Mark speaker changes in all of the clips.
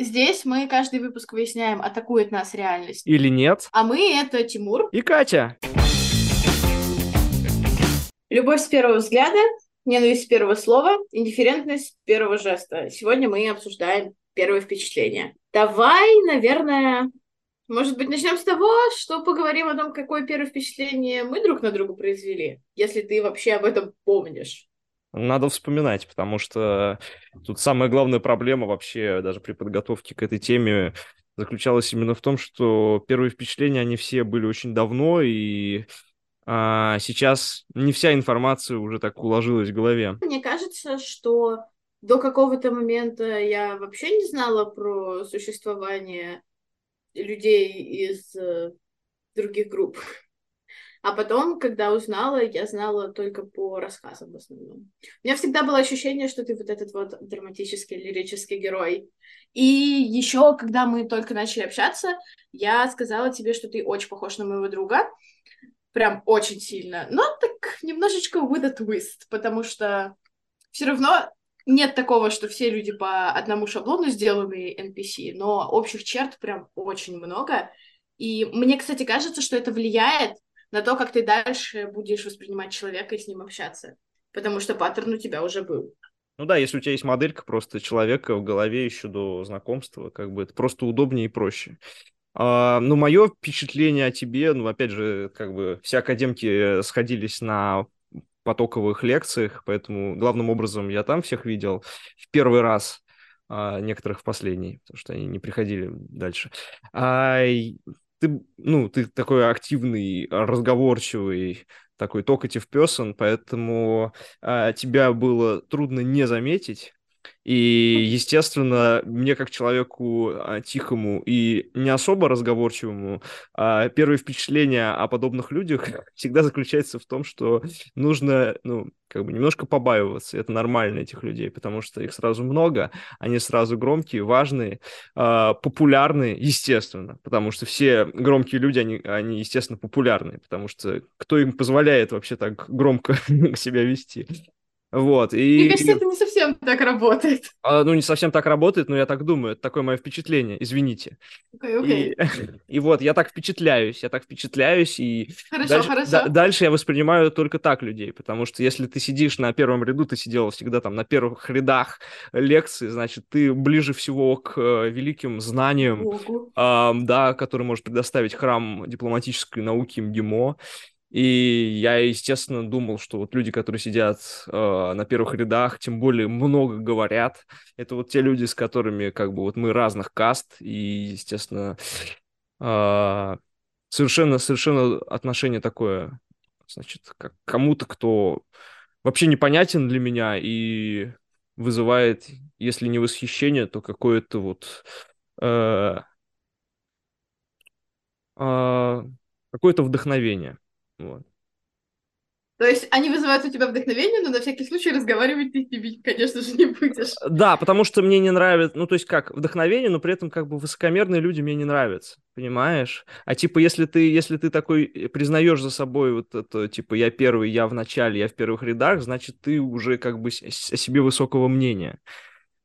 Speaker 1: Здесь мы каждый выпуск выясняем, атакует нас реальность.
Speaker 2: Или нет.
Speaker 1: А мы — это Тимур.
Speaker 2: И Катя.
Speaker 1: Любовь с первого взгляда, ненависть с первого слова, индифферентность с первого жеста. Сегодня мы обсуждаем первое впечатление. Давай, наверное, может быть, начнем с того, что поговорим о том, какое первое впечатление мы друг на друга произвели, если ты вообще об этом помнишь.
Speaker 2: Надо вспоминать, потому что тут самая главная проблема вообще даже при подготовке к этой теме заключалась именно в том, что первые впечатления, они все были очень давно, и а, сейчас не вся информация уже так уложилась в голове.
Speaker 1: Мне кажется, что до какого-то момента я вообще не знала про существование людей из э, других групп. А потом, когда узнала, я знала только по рассказам в основном. У меня всегда было ощущение, что ты вот этот вот драматический, лирический герой. И еще, когда мы только начали общаться, я сказала тебе, что ты очень похож на моего друга. Прям очень сильно. Но так немножечко with a twist, потому что все равно нет такого, что все люди по одному шаблону сделаны NPC, но общих черт прям очень много. И мне, кстати, кажется, что это влияет на то, как ты дальше будешь воспринимать человека и с ним общаться. Потому что паттерн у тебя уже был.
Speaker 2: Ну да, если у тебя есть моделька просто человека в голове еще до знакомства, как бы это просто удобнее и проще. А, ну, мое впечатление о тебе, ну, опять же, как бы все академки сходились на потоковых лекциях, поэтому главным образом я там всех видел в первый раз, а некоторых в последний, потому что они не приходили дальше. А ты, ну, ты такой активный, разговорчивый, такой talkative person, поэтому а, тебя было трудно не заметить. И, естественно, мне как человеку а, тихому и не особо разговорчивому, а, первое впечатление о подобных людях всегда заключается в том, что нужно, ну, как бы немножко побаиваться. Это нормально этих людей, потому что их сразу много, они сразу громкие, важные, а, популярные, естественно, потому что все громкие люди, они, они, естественно, популярные, потому что кто им позволяет вообще так громко себя вести? Вот,
Speaker 1: и... Мне кажется, это не совсем так работает.
Speaker 2: А, ну, не совсем так работает, но я так думаю. Это такое мое впечатление, извините.
Speaker 1: Okay, okay.
Speaker 2: И, и вот, я так впечатляюсь, я так впечатляюсь, и
Speaker 1: хорошо,
Speaker 2: дальше,
Speaker 1: хорошо.
Speaker 2: Да, дальше я воспринимаю только так людей, потому что если ты сидишь на первом ряду, ты сидела всегда там на первых рядах лекции, значит, ты ближе всего к э, великим знаниям, э, да, которые может предоставить храм дипломатической науки МГИМО. И я, естественно, думал, что вот люди, которые сидят э, на первых рядах, тем более много говорят, это вот те люди, с которыми как бы вот мы разных каст, и, естественно, э, совершенно, совершенно отношение такое, значит, как кому-то, кто вообще непонятен для меня и вызывает, если не восхищение, то какое-то вот э, э, какое-то вдохновение. Вот.
Speaker 1: То есть они вызывают у тебя вдохновение, но на всякий случай разговаривать ты с ними, конечно же, не будешь.
Speaker 2: Да, потому что мне не нравится, ну, то есть как, вдохновение, но при этом как бы высокомерные люди мне не нравятся, понимаешь? А типа, если ты, если ты такой э, признаешь за собой вот это, типа, я первый, я в начале, я в первых рядах, значит, ты уже как бы о себе высокого мнения.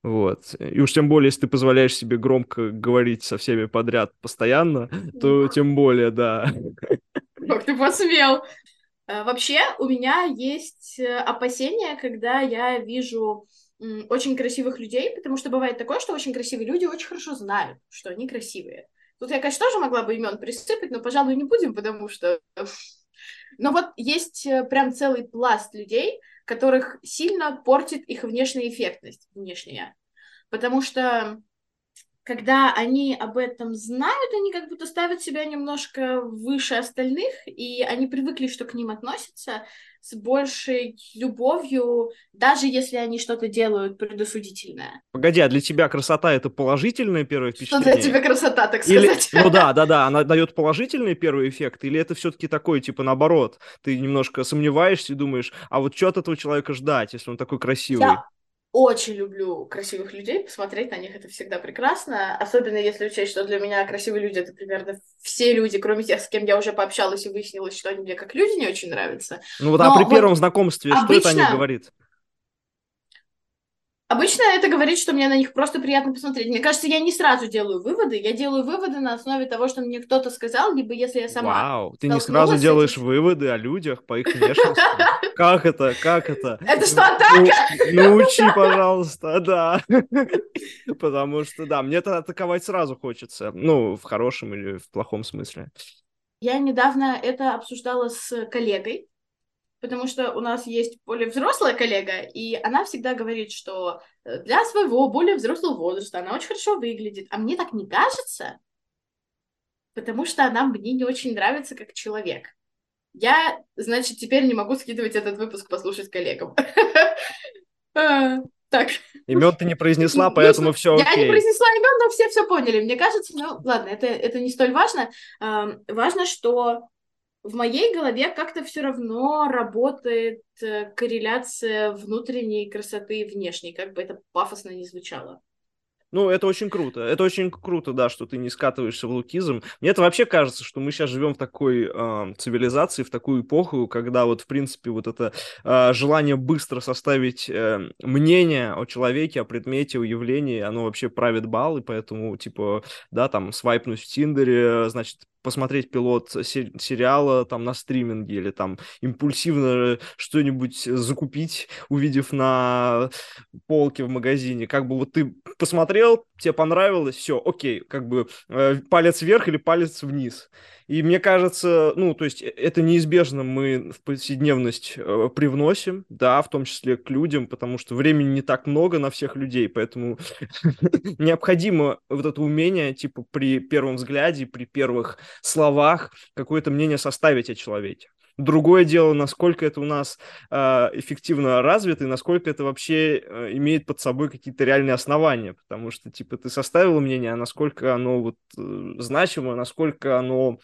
Speaker 2: Вот. И уж тем более, если ты позволяешь себе громко говорить со всеми подряд постоянно, то тем более, да.
Speaker 1: Как ты посмел? Э, вообще, у меня есть э, опасения, когда я вижу очень красивых людей, потому что бывает такое, что очень красивые люди очень хорошо знают, что они красивые. Тут я, конечно, тоже могла бы имен присыпать, но, пожалуй, не будем, потому что... Но вот есть э, прям целый пласт людей, которых сильно портит их внешняя эффектность, внешняя. Потому что когда они об этом знают, они как будто ставят себя немножко выше остальных, и они привыкли, что к ним относятся с большей любовью, даже если они что-то делают предосудительное.
Speaker 2: Погоди, а для тебя красота это положительное первое впечатление?
Speaker 1: Что для тебя красота, так сказать?
Speaker 2: Или... Ну да, да, да, она дает положительный первый эффект, или это все-таки такой, типа, наоборот, ты немножко сомневаешься и думаешь, а вот что от этого человека ждать, если он такой красивый?
Speaker 1: Я очень люблю красивых людей, посмотреть на них это всегда прекрасно, особенно если учесть, что для меня красивые люди это примерно все люди, кроме тех, с кем я уже пообщалась и выяснилось, что они мне как люди не очень нравятся.
Speaker 2: Ну вот, а Но а при вот первом знакомстве обычно... что это о них говорит?
Speaker 1: Обычно это говорит, что мне на них просто приятно посмотреть. Мне кажется, я не сразу делаю выводы. Я делаю выводы на основе того, что мне кто-то сказал, либо если я сама.
Speaker 2: Вау, ты не сразу делаешь этим... выводы о людях по их внешности. Как это? Как это?
Speaker 1: Это что, атака?
Speaker 2: Научи, пожалуйста, да. Потому что, да, мне это атаковать сразу хочется. Ну, в хорошем или в плохом смысле.
Speaker 1: Я недавно это обсуждала с коллегой, потому что у нас есть более взрослая коллега, и она всегда говорит, что э, для своего более взрослого возраста она очень хорошо выглядит. А мне так не кажется, потому что она мне не очень нравится как человек. Я, значит, теперь не могу скидывать этот выпуск послушать коллегам. А, так.
Speaker 2: Имен ты не произнесла, поэтому все окей.
Speaker 1: Я не произнесла имен, но все все поняли. Мне кажется, ну ладно, это, это не столь важно. Важно, что в моей голове как-то все равно работает э, корреляция внутренней красоты и внешней, как бы это пафосно не звучало.
Speaker 2: Ну, это очень круто. Это очень круто, да, что ты не скатываешься в лукизм. Мне это вообще кажется, что мы сейчас живем в такой э, цивилизации, в такую эпоху, когда вот, в принципе, вот это э, желание быстро составить э, мнение о человеке, о предмете, о явлении, оно вообще правит бал, и поэтому, типа, да, там, свайпнуть в Тиндере, значит, посмотреть пилот сериала там на стриминге или там импульсивно что-нибудь закупить, увидев на полке в магазине. Как бы вот ты посмотрел, тебе понравилось, все, окей, как бы э, палец вверх или палец вниз. И мне кажется, ну, то есть э, это неизбежно мы в повседневность э, привносим, да, в том числе к людям, потому что времени не так много на всех людей, поэтому необходимо вот это умение, типа, при первом взгляде, при первых словах какое-то мнение составить о человеке. Другое дело, насколько это у нас э, эффективно развито и насколько это вообще э, имеет под собой какие-то реальные основания, потому что, типа, ты составил мнение, а насколько оно вот э, значимо, насколько оно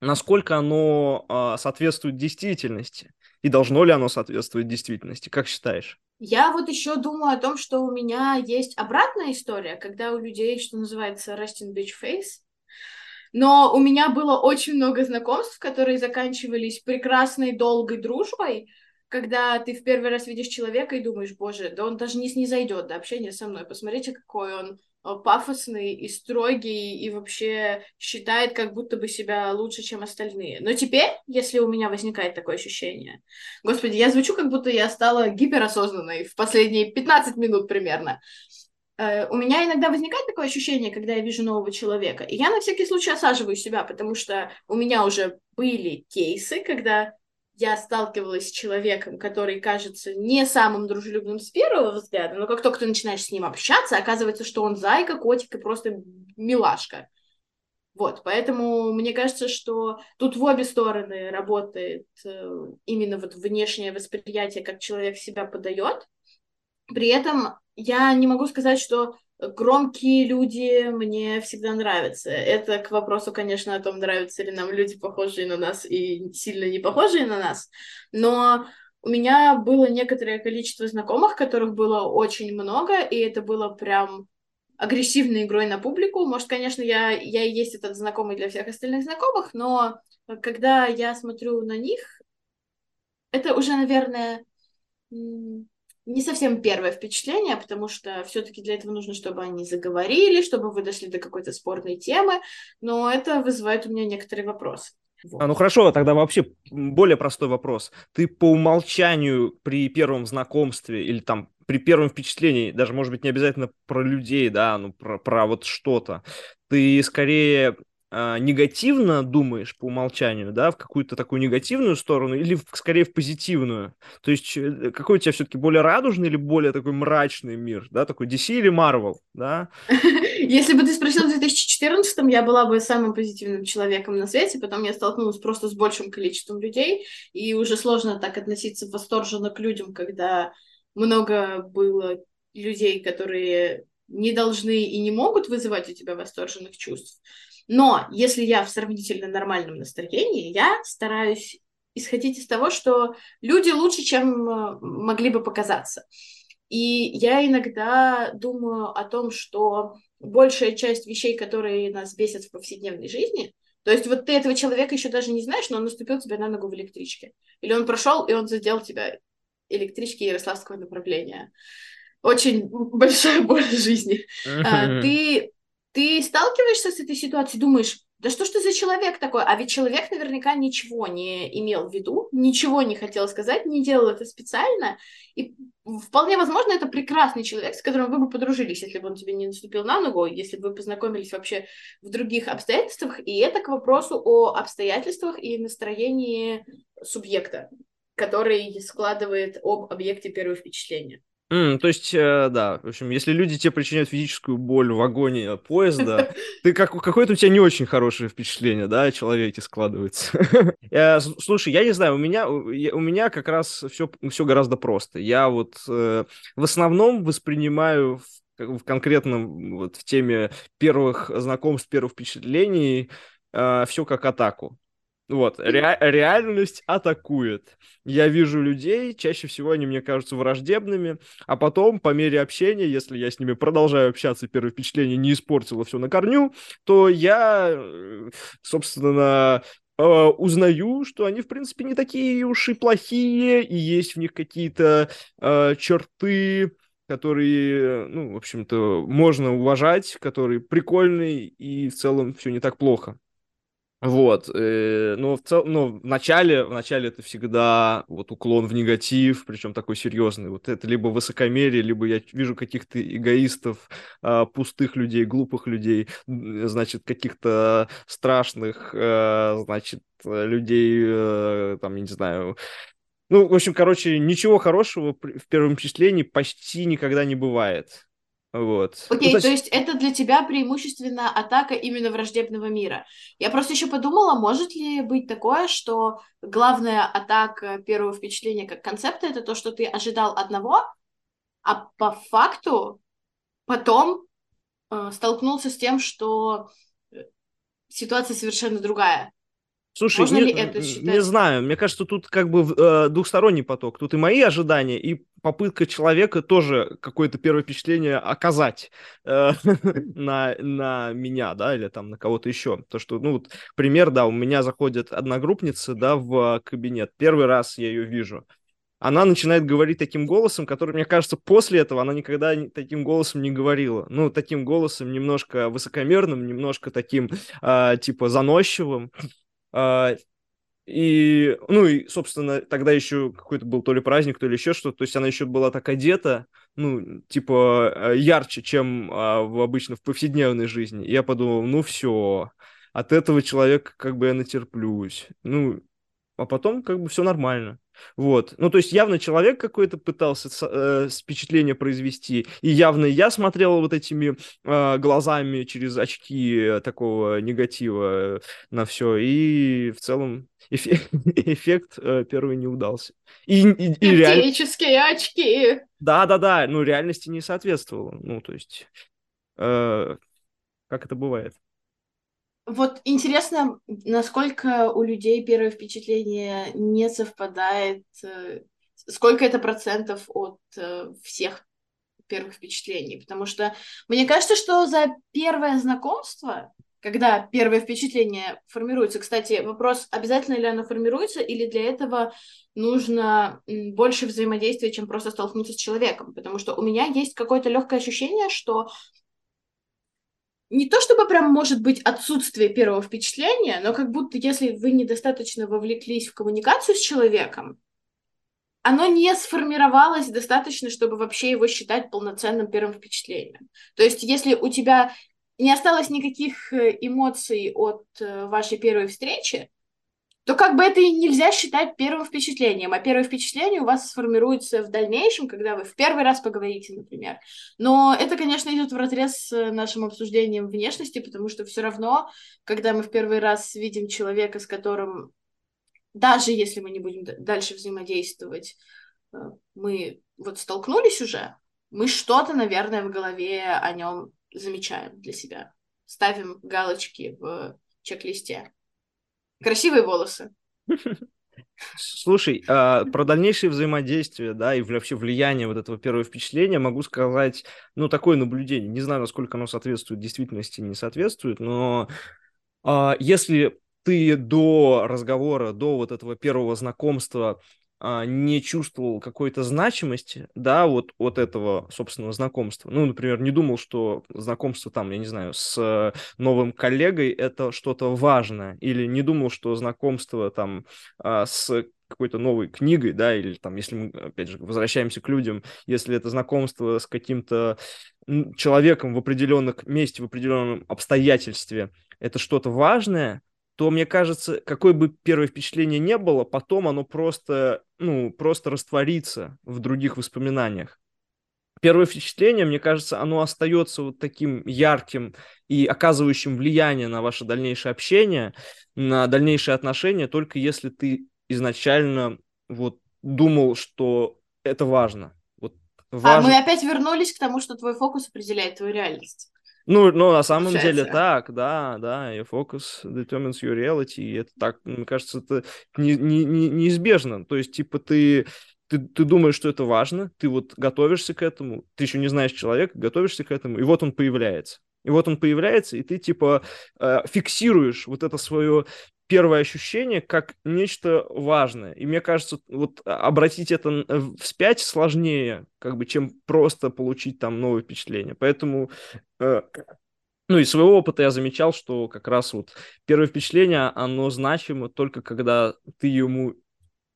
Speaker 2: насколько оно э, соответствует действительности и должно ли оно соответствовать действительности, как считаешь?
Speaker 1: Я вот еще думаю о том, что у меня есть обратная история, когда у людей, что называется, resting bitch face, но у меня было очень много знакомств, которые заканчивались прекрасной долгой дружбой, когда ты в первый раз видишь человека и думаешь, боже, да он даже не снизойдет до общения со мной, посмотрите, какой он Э, пафосный и строгий, и вообще считает как будто бы себя лучше, чем остальные. Но теперь, если у меня возникает такое ощущение, господи, я звучу, как будто я стала гиперосознанной в последние 15 минут примерно. Э, у меня иногда возникает такое ощущение, когда я вижу нового человека, и я на всякий случай осаживаю себя, потому что у меня уже были кейсы, когда я сталкивалась с человеком, который кажется не самым дружелюбным с первого взгляда, но как только ты начинаешь с ним общаться, оказывается, что он зайка, котик и просто милашка. Вот, поэтому мне кажется, что тут в обе стороны работает э, именно вот внешнее восприятие, как человек себя подает. При этом я не могу сказать, что Громкие люди мне всегда нравятся. Это к вопросу, конечно, о том, нравятся ли нам люди, похожие на нас и сильно не похожие на нас. Но у меня было некоторое количество знакомых, которых было очень много, и это было прям агрессивной игрой на публику. Может, конечно, я, я и есть этот знакомый для всех остальных знакомых, но когда я смотрю на них, это уже, наверное, не совсем первое впечатление, потому что все-таки для этого нужно, чтобы они заговорили, чтобы вы дошли до какой-то спорной темы, но это вызывает у меня некоторые вопросы.
Speaker 2: Вот. А, ну хорошо, тогда вообще более простой вопрос. Ты по умолчанию при первом знакомстве или там при первом впечатлении, даже, может быть, не обязательно про людей, да, ну, про, про вот что-то, ты скорее а, негативно думаешь по умолчанию, да, в какую-то такую негативную сторону или в, скорее в позитивную? То есть э, какой у тебя все-таки более радужный или более такой мрачный мир, да, такой DC или Marvel, да?
Speaker 1: Если бы ты спросил в 2014 я была бы самым позитивным человеком на свете, потом я столкнулась просто с большим количеством людей, и уже сложно так относиться восторженно к людям, когда много было людей, которые не должны и не могут вызывать у тебя восторженных чувств. Но если я в сравнительно нормальном настроении, я стараюсь исходить из того, что люди лучше, чем э, могли бы показаться. И я иногда думаю о том, что большая часть вещей, которые нас бесят в повседневной жизни, то есть вот ты этого человека еще даже не знаешь, но он наступил тебе на ногу в электричке. Или он прошел, и он задел тебя электрички Ярославского направления очень большая боль в жизни. А, ты, ты сталкиваешься с этой ситуацией, думаешь, да что ж ты за человек такой? А ведь человек наверняка ничего не имел в виду, ничего не хотел сказать, не делал это специально. И вполне возможно, это прекрасный человек, с которым вы бы подружились, если бы он тебе не наступил на ногу, если бы вы познакомились вообще в других обстоятельствах. И это к вопросу о обстоятельствах и настроении субъекта, который складывает об объекте первое впечатление.
Speaker 2: Mm, то есть, э, да, в общем, если люди тебе причиняют физическую боль в вагоне поезда, ты как, какое-то у тебя не очень хорошее впечатление, да, о человеке складывается. Э, слушай, я не знаю, у меня, у меня как раз все, все гораздо просто. Я вот э, в основном воспринимаю в, в конкретном, вот в теме первых знакомств, первых впечатлений э, все как атаку. Вот, ре- реальность атакует. Я вижу людей, чаще всего они мне кажутся враждебными, а потом, по мере общения, если я с ними продолжаю общаться, первое впечатление не испортило все на корню, то я, э, собственно, э, узнаю, что они, в принципе, не такие уж и плохие, и есть в них какие-то э, черты, которые, ну, в общем-то, можно уважать, которые прикольные, и в целом все не так плохо. Вот, э, но в целом, но в начале, в начале это всегда вот уклон в негатив, причем такой серьезный. Вот это либо высокомерие, либо я вижу каких-то эгоистов, э, пустых людей, глупых людей, значит, каких-то страшных, э, значит, людей, э, там, я не знаю, ну, в общем, короче, ничего хорошего в первом впечатлении почти никогда не бывает. Вот.
Speaker 1: Окей, okay, ну, то есть это для тебя преимущественно атака именно враждебного мира. Я просто еще подумала, может ли быть такое, что главная атака первого впечатления как концепта это то, что ты ожидал одного, а по факту потом э, столкнулся с тем, что э, ситуация совершенно другая.
Speaker 2: Слушай, Можно не, ли это считать? не знаю, мне кажется, тут как бы э, двухсторонний поток. Тут и мои ожидания, и попытка человека тоже какое-то первое впечатление оказать э, на, на меня, да, или там на кого-то еще. То, что, ну, вот, пример, да, у меня заходит одногруппница, да, в кабинет. Первый раз я ее вижу. Она начинает говорить таким голосом, который, мне кажется, после этого она никогда таким голосом не говорила. Ну, таким голосом немножко высокомерным, немножко таким, э, типа, заносчивым. А, и, ну и, собственно, тогда еще какой-то был то ли праздник, то ли еще что-то. То есть она еще была так одета, ну, типа, э, ярче, чем а, в обычно в повседневной жизни. И я подумал, ну все, от этого человека как бы я натерплюсь. Ну, а потом как бы все нормально. Вот. Ну, то есть явно человек какой-то пытался э, впечатление произвести, и явно я смотрел вот этими э, глазами через очки такого негатива на все, и в целом эффект, эффект э, первый не удался.
Speaker 1: И, и, и реаль... очки!
Speaker 2: Да-да-да, ну, реальности не соответствовало. Ну, то есть, э, как это бывает.
Speaker 1: Вот интересно, насколько у людей первое впечатление не совпадает, э, сколько это процентов от э, всех первых впечатлений, потому что мне кажется, что за первое знакомство, когда первое впечатление формируется, кстати, вопрос, обязательно ли оно формируется, или для этого нужно больше взаимодействия, чем просто столкнуться с человеком, потому что у меня есть какое-то легкое ощущение, что не то чтобы прям может быть отсутствие первого впечатления, но как будто если вы недостаточно вовлеклись в коммуникацию с человеком, оно не сформировалось достаточно, чтобы вообще его считать полноценным первым впечатлением. То есть если у тебя не осталось никаких э, эмоций от э, вашей первой встречи, то как бы это и нельзя считать первым впечатлением, а первое впечатление у вас сформируется в дальнейшем, когда вы в первый раз поговорите, например. Но это, конечно, идет в разрез с нашим обсуждением внешности, потому что все равно, когда мы в первый раз видим человека, с которым, даже если мы не будем дальше взаимодействовать, э, мы вот столкнулись уже, мы что-то, наверное, в голове о нем замечаем для себя. Ставим галочки в чек-листе. Красивые волосы.
Speaker 2: Слушай, а, про дальнейшее взаимодействие, да, и вообще влияние вот этого первого впечатления могу сказать, ну, такое наблюдение. Не знаю, насколько оно соответствует действительности, не соответствует, но а, если ты до разговора, до вот этого первого знакомства не чувствовал какой-то значимости, да, вот от этого собственного знакомства. Ну, например, не думал, что знакомство там, я не знаю, с новым коллегой это что-то важное, или не думал, что знакомство там а, с какой-то новой книгой, да, или там, если мы, опять же, возвращаемся к людям, если это знакомство с каким-то человеком в определенном месте, в определенном обстоятельстве, это что-то важное, то, мне кажется, какое бы первое впечатление не было, потом оно просто, ну, просто растворится в других воспоминаниях. Первое впечатление, мне кажется, оно остается вот таким ярким и оказывающим влияние на ваше дальнейшее общение, на дальнейшие отношения, только если ты изначально вот думал, что это важно. Вот
Speaker 1: важно. А мы опять вернулись к тому, что твой фокус определяет твою реальность.
Speaker 2: Ну, ну, на самом Получается. деле так, да, да, и фокус determines your reality, и это так, мне кажется, это не, не, не, неизбежно, то есть, типа, ты, ты, ты думаешь, что это важно, ты вот готовишься к этому, ты еще не знаешь человека, готовишься к этому, и вот он появляется. И вот он появляется, и ты, типа, э, фиксируешь вот это свое первое ощущение как нечто важное. И мне кажется, вот обратить это вспять сложнее, как бы, чем просто получить там новое впечатление. Поэтому, э, ну, из своего опыта я замечал, что как раз вот первое впечатление, оно значимо только когда ты ему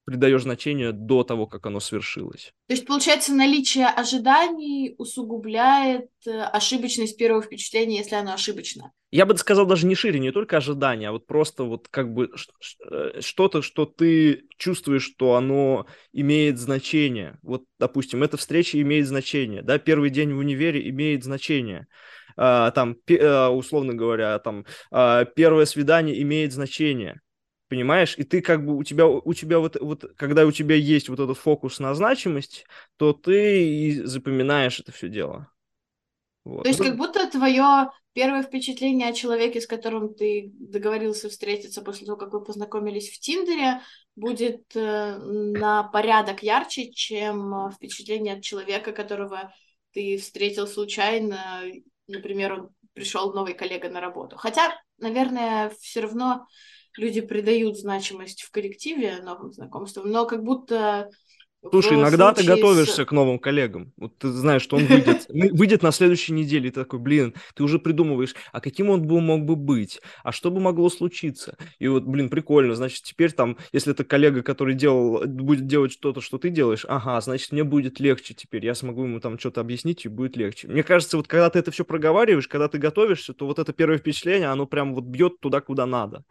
Speaker 2: придаешь значение до того, как оно свершилось.
Speaker 1: То есть, получается, наличие ожиданий усугубляет э, ошибочность первого впечатления, если оно ошибочно.
Speaker 2: Я бы сказал даже не шире, не только ожидания, а вот просто вот как бы э, что-то, что ты чувствуешь, что оно имеет значение. Вот, допустим, эта встреча имеет значение, да, первый день в универе имеет значение. А, там, э, условно говоря, там, а, первое свидание имеет значение понимаешь? И ты как бы у тебя у тебя вот вот когда у тебя есть вот этот фокус на значимость, то ты и запоминаешь это все дело.
Speaker 1: Вот. То есть как будто твое первое впечатление о человеке, с которым ты договорился встретиться после того, как вы познакомились в Тиндере, будет э, на порядок ярче, чем впечатление от человека, которого ты встретил случайно, например, он пришел новый коллега на работу. Хотя, наверное, все равно люди придают значимость в коллективе новым знакомствам, но как будто
Speaker 2: Слушай, иногда ты готовишься с... к новым коллегам. Вот ты знаешь, что он выйдет, выйдет на следующей неделе, и ты такой, блин, ты уже придумываешь, а каким он бы мог бы быть, а что бы могло случиться. И вот, блин, прикольно, значит, теперь там, если это коллега, который делал, будет делать что-то, что ты делаешь, ага, значит, мне будет легче теперь, я смогу ему там что-то объяснить, и будет легче. Мне кажется, вот когда ты это все проговариваешь, когда ты готовишься, то вот это первое впечатление, оно прям вот бьет туда, куда надо.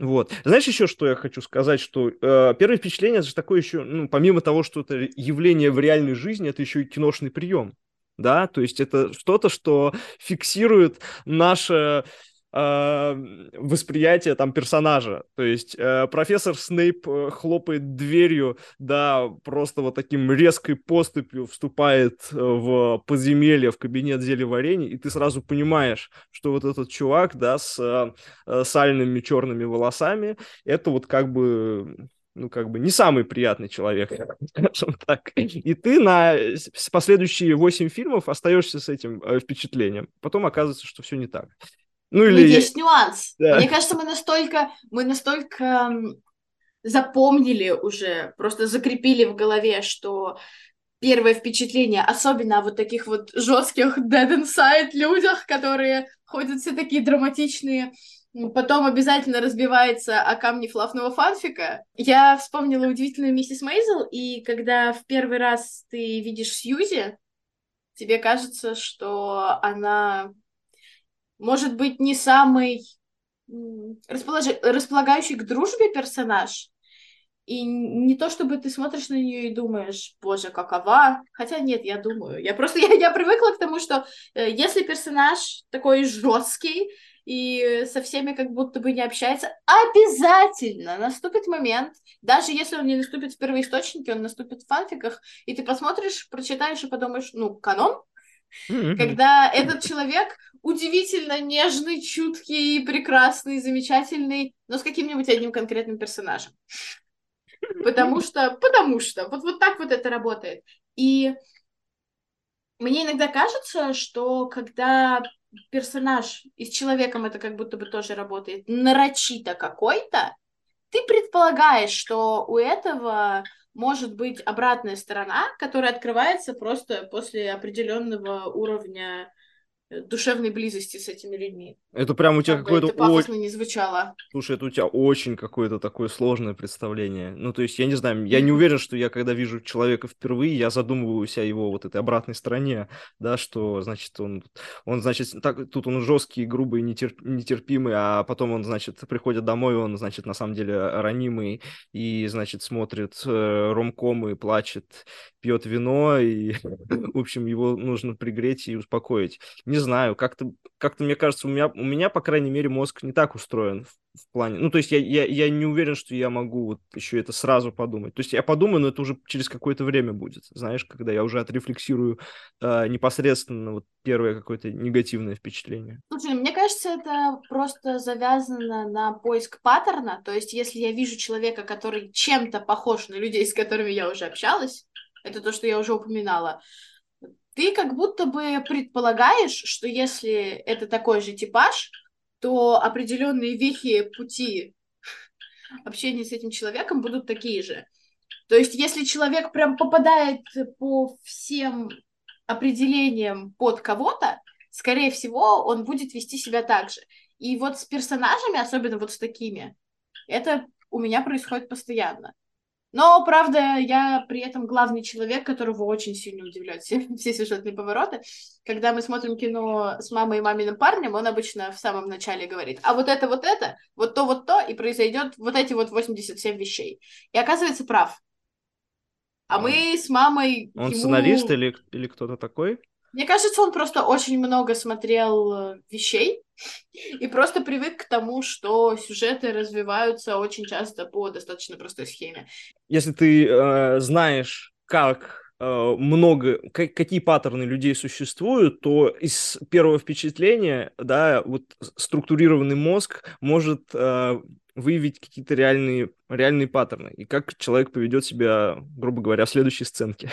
Speaker 2: Вот. Знаешь еще, что я хочу сказать, что э, первое впечатление это же такое еще, ну, помимо того, что это явление в реальной жизни, это еще и киношный прием, да, то есть это что-то, что фиксирует наше восприятие там персонажа. То есть э, профессор Снейп э, хлопает дверью, да, просто вот таким резкой поступью вступает э, в подземелье, в кабинет зелеварения, и ты сразу понимаешь, что вот этот чувак, да, с э, сальными черными волосами, это вот как бы ну, как бы не самый приятный человек, скажем так. И ты на последующие восемь фильмов остаешься с этим э, впечатлением. Потом оказывается, что все не так.
Speaker 1: Ну, или... Но есть нюанс. Да. Мне кажется, мы настолько, мы настолько запомнили уже, просто закрепили в голове, что первое впечатление, особенно о вот таких вот жестких dead inside людях, которые ходят все такие драматичные, потом обязательно разбивается о камни флафного фанфика. Я вспомнила удивительную миссис Мейзел, и когда в первый раз ты видишь Сьюзи, тебе кажется, что она может быть, не самый располож... располагающий к дружбе персонаж. И не то, чтобы ты смотришь на нее и думаешь, боже, какова. Хотя нет, я думаю. Я просто я, я привыкла к тому, что э, если персонаж такой жесткий и со всеми как будто бы не общается, обязательно наступит момент, даже если он не наступит в первоисточнике, он наступит в фанфиках, и ты посмотришь, прочитаешь и подумаешь, ну, канон, когда этот человек удивительно нежный, чуткий, прекрасный, замечательный, но с каким-нибудь одним конкретным персонажем. Потому что, потому что, вот, вот так вот это работает. И мне иногда кажется, что когда персонаж, и с человеком это как будто бы тоже работает, нарочито какой-то, ты предполагаешь, что у этого может быть обратная сторона, которая открывается просто после определенного уровня душевной близости с этими людьми.
Speaker 2: Это прям у тебя
Speaker 1: Как бы
Speaker 2: какое-то...
Speaker 1: это пафосно
Speaker 2: о-
Speaker 1: не звучало.
Speaker 2: Слушай, это у тебя очень какое-то такое сложное представление. Ну, то есть, я не знаю, я не уверен, что я, когда вижу человека впервые, я задумываюсь о его вот этой обратной стороне, да, что, значит, он, он значит, так, тут он жесткий, грубый, нетер- нетерпимый, а потом он, значит, приходит домой, он, значит, на самом деле ранимый, и, значит, смотрит э, ромкомы, плачет, пьет вино, и, в общем, его нужно пригреть и успокоить. Не знаю, как-то, как-то мне кажется, у меня, у меня, по крайней мере, мозг не так устроен в, в плане... Ну, то есть я, я, я не уверен, что я могу вот еще это сразу подумать. То есть я подумаю, но это уже через какое-то время будет, знаешь, когда я уже отрефлексирую э, непосредственно вот первое какое-то негативное впечатление.
Speaker 1: Слушай, мне кажется, это просто завязано на поиск паттерна. То есть, если я вижу человека, который чем-то похож на людей, с которыми я уже общалась, это то, что я уже упоминала, ты как будто бы предполагаешь, что если это такой же типаж, то определенные вехи пути общения с этим человеком будут такие же. То есть, если человек прям попадает по всем определениям под кого-то, скорее всего, он будет вести себя так же. И вот с персонажами, особенно вот с такими, это у меня происходит постоянно. Но, правда, я при этом главный человек, которого очень сильно удивляют все, все сюжетные повороты. Когда мы смотрим кино с мамой и маминым парнем, он обычно в самом начале говорит, а вот это, вот это, вот то, вот то, и произойдет вот эти вот 87 вещей. И оказывается прав. А
Speaker 2: Он-
Speaker 1: мы с мамой...
Speaker 2: Он
Speaker 1: ему-
Speaker 2: сценарист или, или кто-то такой?
Speaker 1: Мне кажется, он просто очень много смотрел э, вещей и просто привык к тому, что сюжеты развиваются очень часто по достаточно простой схеме.
Speaker 2: Если ты э, знаешь, как э, много, ка- какие паттерны людей существуют, то из первого впечатления, да, вот структурированный мозг может э, выявить какие-то реальные, реальные паттерны, и как человек поведет себя, грубо говоря, в следующей сценке.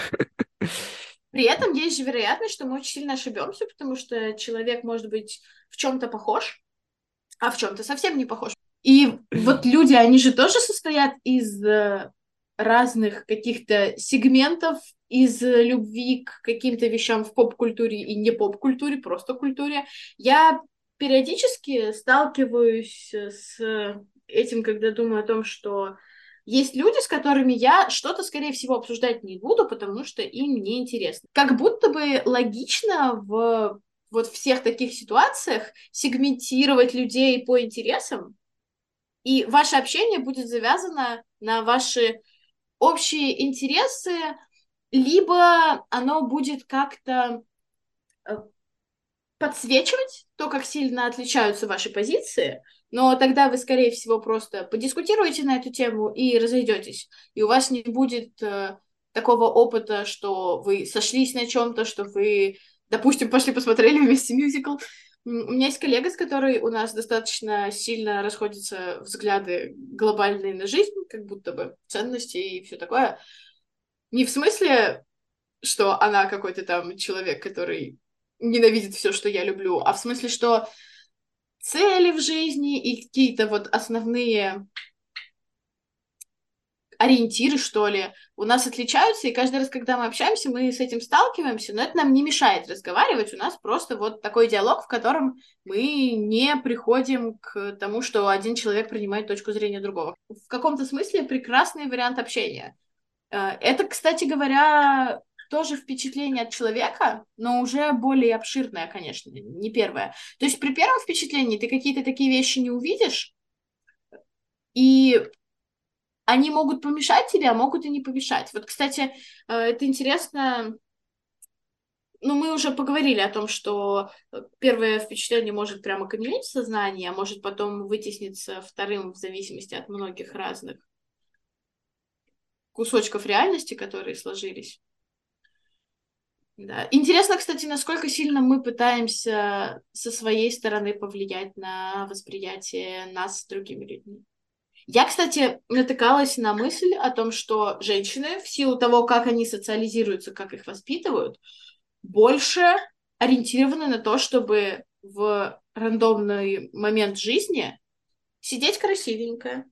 Speaker 1: При этом есть же вероятность, что мы очень сильно ошибемся, потому что человек может быть в чем-то похож, а в чем-то совсем не похож. И вот люди, они же тоже состоят из э, разных каких-то сегментов, из э, любви к каким-то вещам в поп-культуре и не поп-культуре, просто культуре. Я периодически сталкиваюсь с этим, когда думаю о том, что есть люди, с которыми я что-то, скорее всего, обсуждать не буду, потому что им не интересно. Как будто бы логично в вот всех таких ситуациях сегментировать людей по интересам, и ваше общение будет завязано на ваши общие интересы, либо оно будет как-то э, подсвечивать то, как сильно отличаются ваши позиции, но тогда вы, скорее всего, просто подискутируете на эту тему и разойдетесь. И у вас не будет э, такого опыта, что вы сошлись на чем-то, что вы, допустим, пошли посмотрели вместе мюзикл. У меня есть коллега, с которой у нас достаточно сильно расходятся взгляды глобальные на жизнь, как будто бы ценности и все такое. Не в смысле, что она какой-то там человек, который ненавидит все, что я люблю, а в смысле, что цели в жизни и какие-то вот основные ориентиры, что ли, у нас отличаются, и каждый раз, когда мы общаемся, мы с этим сталкиваемся, но это нам не мешает разговаривать, у нас просто вот такой диалог, в котором мы не приходим к тому, что один человек принимает точку зрения другого. В каком-то смысле прекрасный вариант общения. Э, Это, кстати говоря, тоже впечатление от человека, но уже более обширное, конечно, не первое. То есть при первом впечатлении ты какие-то такие вещи не увидишь, и они могут помешать тебе, а могут и не помешать. Вот, кстати, э, это интересно. Ну, мы уже поговорили о том, что первое впечатление может прямо каменеть в сознании, а может потом вытесниться вторым в зависимости от многих разных кусочков реальности, которые сложились. Да. Интересно, кстати, насколько сильно мы пытаемся со своей стороны повлиять на восприятие нас с другими людьми. Я, кстати, натыкалась на мысль о том, что женщины, в силу того, как они социализируются, как их воспитывают, больше ориентированы на то, чтобы в рандомный момент жизни сидеть красивенько,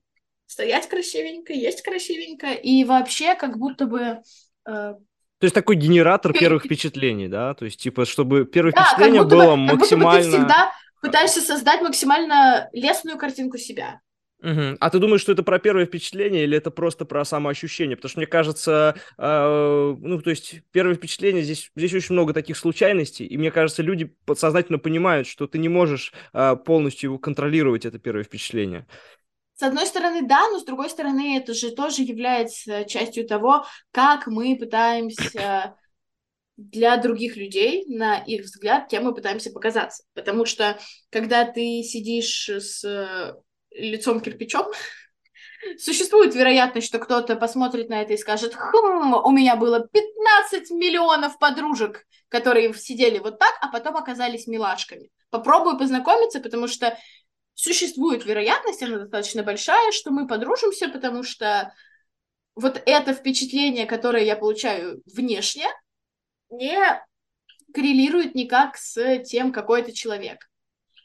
Speaker 1: стоять красивенько, есть красивенько, и вообще как будто бы... Э...
Speaker 2: То есть такой генератор первых впечатлений, да? То есть, типа, чтобы первое да, впечатление было бы, максимально... Как будто бы
Speaker 1: ты всегда пытаешься создать максимально лестную картинку себя.
Speaker 2: Угу. А ты думаешь, что это про первое впечатление или это просто про самоощущение? Потому что мне кажется, э, ну, то есть первое впечатление, здесь, здесь очень много таких случайностей, и мне кажется, люди подсознательно понимают, что ты не можешь э, полностью контролировать это первое впечатление.
Speaker 1: С одной стороны, да, но с другой стороны, это же тоже является частью того, как мы пытаемся для других людей, на их взгляд, кем мы пытаемся показаться. Потому что, когда ты сидишь с лицом кирпичом, существует вероятность, что кто-то посмотрит на это и скажет, хм, у меня было 15 миллионов подружек, которые сидели вот так, а потом оказались милашками. Попробую познакомиться, потому что существует вероятность, она достаточно большая, что мы подружимся, потому что вот это впечатление, которое я получаю внешне, не коррелирует никак с тем, какой это человек.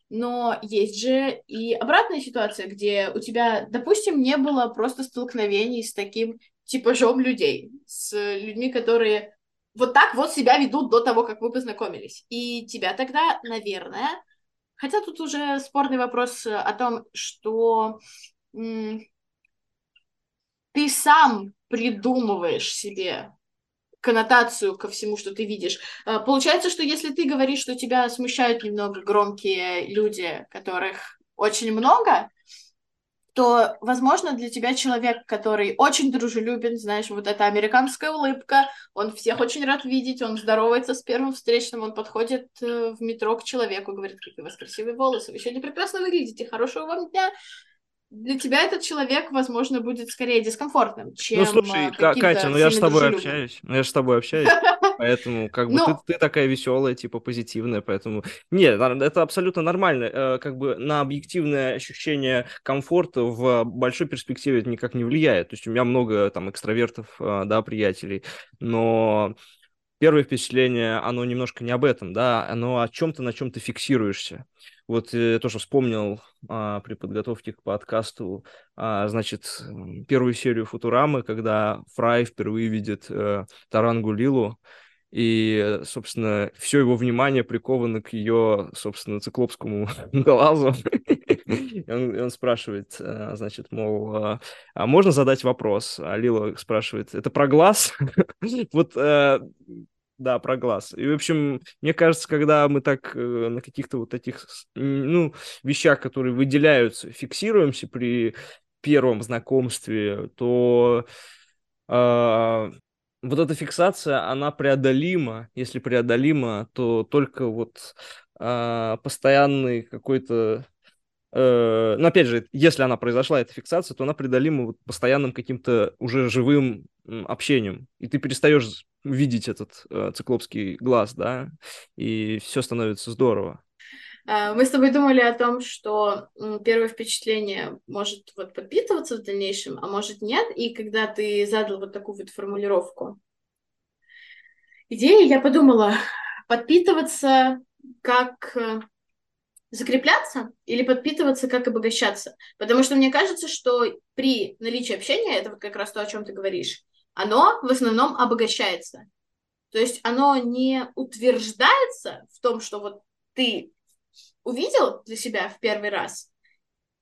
Speaker 1: Но есть же и обратная ситуация, где у тебя, допустим, не было просто столкновений с таким типажом людей, с людьми, которые вот так вот себя ведут до того, как вы познакомились. И тебя тогда, наверное, хотя тут уже спорный вопрос о том, что ты сам придумываешь себе коннотацию ко всему, что ты видишь. А, получается, что если ты говоришь, что тебя смущают немного громкие люди, которых очень много, то, возможно, для тебя человек, который очень дружелюбен, знаешь, вот эта американская улыбка, он всех очень рад видеть, он здоровается с первым встречным, он подходит э, в метро к человеку, говорит, какие у вас красивые волосы, вы сегодня прекрасно выглядите, хорошего вам дня, для тебя этот человек, возможно, будет скорее дискомфортным, ну, чем
Speaker 2: Ну, слушай, Катя, ну я же с тобой общаюсь, ну я же с тобой общаюсь, поэтому как бы ты, ты такая веселая, типа позитивная, поэтому... Нет, это абсолютно нормально, э, как бы на объективное ощущение комфорта в большой перспективе это никак не влияет, то есть у меня много там экстравертов, э, да, приятелей, но первое впечатление, оно немножко не об этом, да, оно о чем-то, на чем ты фиксируешься. Вот я тоже вспомнил а, при подготовке к подкасту, а, значит, первую серию Футурамы, когда Фрай впервые видит а, Тарангу Лилу, и, собственно, все его внимание приковано к ее, собственно, циклопскому глазу. он, он спрашивает, э, значит, мол, а, а можно задать вопрос? А Лила спрашивает, это про глаз? вот э, да, про глаз. И, в общем, мне кажется, когда мы так э, на каких-то вот этих, ну, вещах, которые выделяются, фиксируемся при первом знакомстве, то э, вот эта фиксация, она преодолима. Если преодолима, то только вот э, постоянный какой-то э, но опять же, если она произошла, эта фиксация, то она преодолима вот постоянным каким-то уже живым общением. И ты перестаешь видеть этот э, циклопский глаз, да, и все становится здорово.
Speaker 1: А, мы с тобой думали о том, что первое впечатление может вот подпитываться в дальнейшем, а может нет. И когда ты задал вот такую вот формулировку идеи, я подумала, подпитываться как э, закрепляться или подпитываться, как обогащаться. Потому что мне кажется, что при наличии общения, это вот как раз то, о чем ты говоришь, оно в основном обогащается. То есть оно не утверждается в том, что вот ты увидел для себя в первый раз,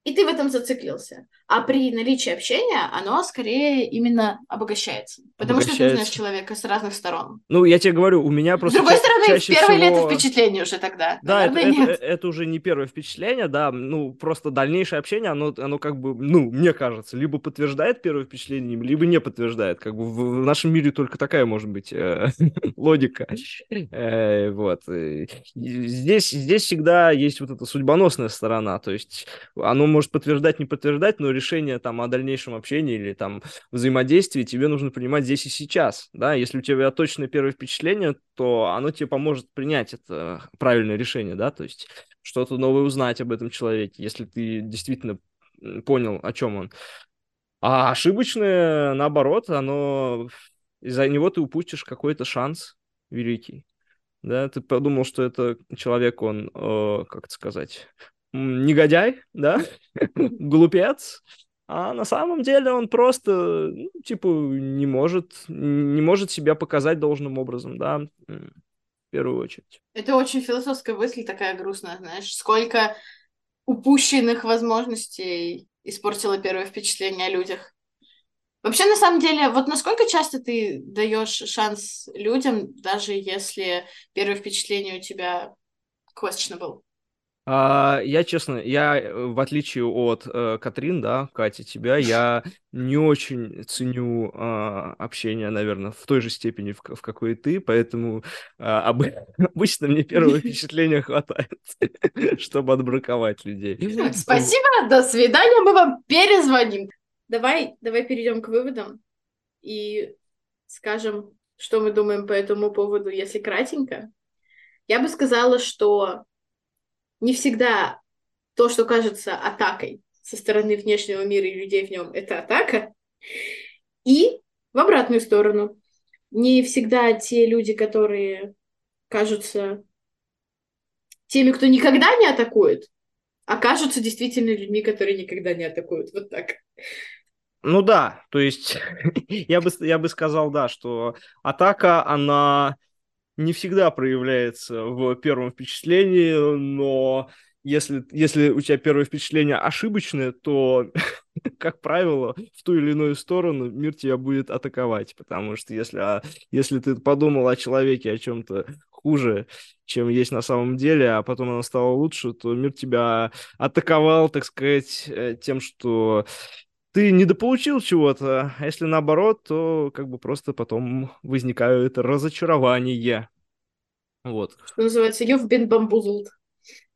Speaker 1: и ты в этом зациклился. А при наличии общения оно скорее именно обогащается. Потому обогащается. что ты знаешь человека с разных сторон.
Speaker 2: Ну, я тебе говорю, у меня просто...
Speaker 1: С другой ча- стороны, чаще первое всего... ли это впечатление уже тогда?
Speaker 2: Да, это, это, это уже не первое впечатление, да. Ну, просто дальнейшее общение, оно, оно как бы, ну, мне кажется, либо подтверждает первое впечатление, либо не подтверждает. Как бы в, в нашем мире только такая может быть э, логика. Э, вот. Здесь, здесь всегда есть вот эта судьбоносная сторона. То есть оно может подтверждать, не подтверждать, но решение там о дальнейшем общении или там взаимодействии тебе нужно принимать здесь и сейчас, да, если у тебя точное первое впечатление, то оно тебе поможет принять это правильное решение, да, то есть что-то новое узнать об этом человеке, если ты действительно понял, о чем он. А ошибочное, наоборот, оно из-за него ты упустишь какой-то шанс великий. Да, ты подумал, что это человек, он, э, как это сказать, негодяй, да, глупец, а на самом деле он просто, ну, типа, не может, не может себя показать должным образом, да, в первую очередь.
Speaker 1: Это очень философская мысль, такая грустная, знаешь, сколько упущенных возможностей испортило первое впечатление о людях. Вообще, на самом деле, вот насколько часто ты даешь шанс людям, даже если первое впечатление у тебя questionable?
Speaker 2: А, я, честно, я, э, в отличие от э, Катрин, да, Катя, тебя, я не очень ценю э, общение, наверное, в той же степени, в, в какой и ты, поэтому э, об, обычно мне первого впечатления хватает, чтобы отбраковать людей.
Speaker 1: Спасибо, до свидания, мы вам перезвоним. Давай, давай перейдем к выводам и скажем, что мы думаем по этому поводу, если кратенько. Я бы сказала, что не всегда то, что кажется атакой со стороны внешнего мира и людей в нем, это атака. И в обратную сторону. Не всегда те люди, которые кажутся теми, кто никогда не атакует, окажутся действительно людьми, которые никогда не атакуют. Вот так.
Speaker 2: Ну да, то есть я бы, я бы сказал, да, что атака, она не всегда проявляется в первом впечатлении, но если, если у тебя первое впечатление ошибочное, то, как правило, в ту или иную сторону мир тебя будет атаковать, потому что если, а, если ты подумал о человеке, о чем-то хуже, чем есть на самом деле, а потом оно стало лучше, то мир тебя атаковал, так сказать, э, тем, что ты недополучил чего-то, а если наоборот, то как бы просто потом возникают разочарования. Вот.
Speaker 1: Что называется, you've been bamboozled.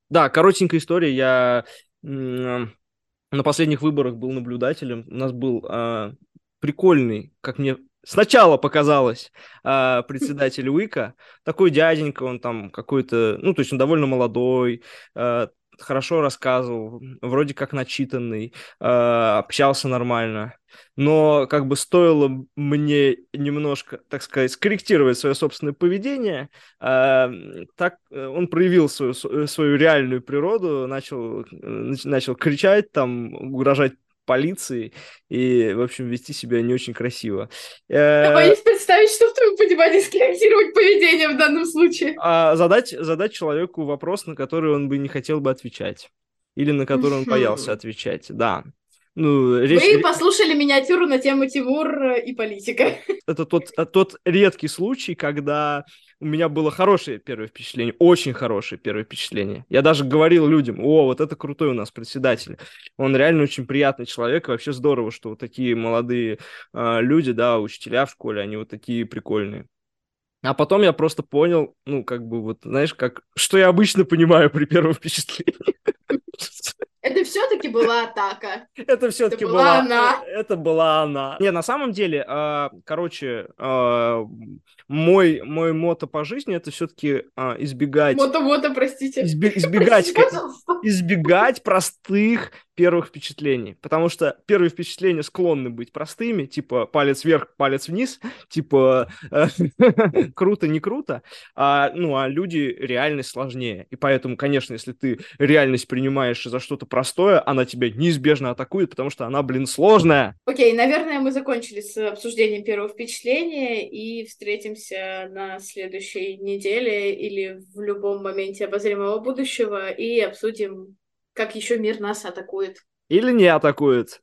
Speaker 2: Да, коротенькая история. Я на последних выборах был наблюдателем. У нас был э, прикольный, как мне сначала показалось, э, председатель УИКа. Такой дяденька, он там какой-то, ну, то есть он довольно молодой, э, хорошо рассказывал, вроде как начитанный, э, общался нормально. Но как бы стоило мне немножко, так сказать, скорректировать свое собственное поведение, э, так э, он проявил свою, свою реальную природу, начал, начал кричать, там, угрожать полиции и, в общем, вести себя не очень красиво.
Speaker 1: Я э, боюсь представить, что в твоем понимании скорректировать поведение в данном случае.
Speaker 2: А задать, задать человеку вопрос, на который он бы не хотел бы отвечать. Или на который он боялся отвечать, да.
Speaker 1: Ну, речь... Вы послушали миниатюру на тему Тимур и политика.
Speaker 2: Это тот, тот редкий случай, когда у меня было хорошее первое впечатление, очень хорошее первое впечатление. Я даже говорил людям, о, вот это крутой у нас председатель. Он реально очень приятный человек, вообще здорово, что вот такие молодые э, люди, да, учителя в школе, они вот такие прикольные. А потом я просто понял, ну, как бы вот, знаешь, как, что я обычно понимаю при первом впечатлении.
Speaker 1: Это все-таки была атака.
Speaker 2: Это все-таки была, была она. Это была она. Не, на самом деле, э, короче, э, мой, мой мото по жизни это все-таки э, избегать...
Speaker 1: Мото-мото, простите.
Speaker 2: Изби- избегать, избегать простых первых впечатлений. Потому что первые впечатления склонны быть простыми, типа палец вверх, палец вниз, типа э, круто, не круто. А, ну, а люди реальность сложнее. И поэтому, конечно, если ты реальность принимаешь за что-то простое, она тебя неизбежно атакует, потому что она, блин, сложная.
Speaker 1: Окей, okay, наверное, мы закончили с обсуждением первого впечатления и встретимся на следующей неделе или в любом моменте обозримого будущего и обсудим как еще мир нас атакует.
Speaker 2: Или не атакует.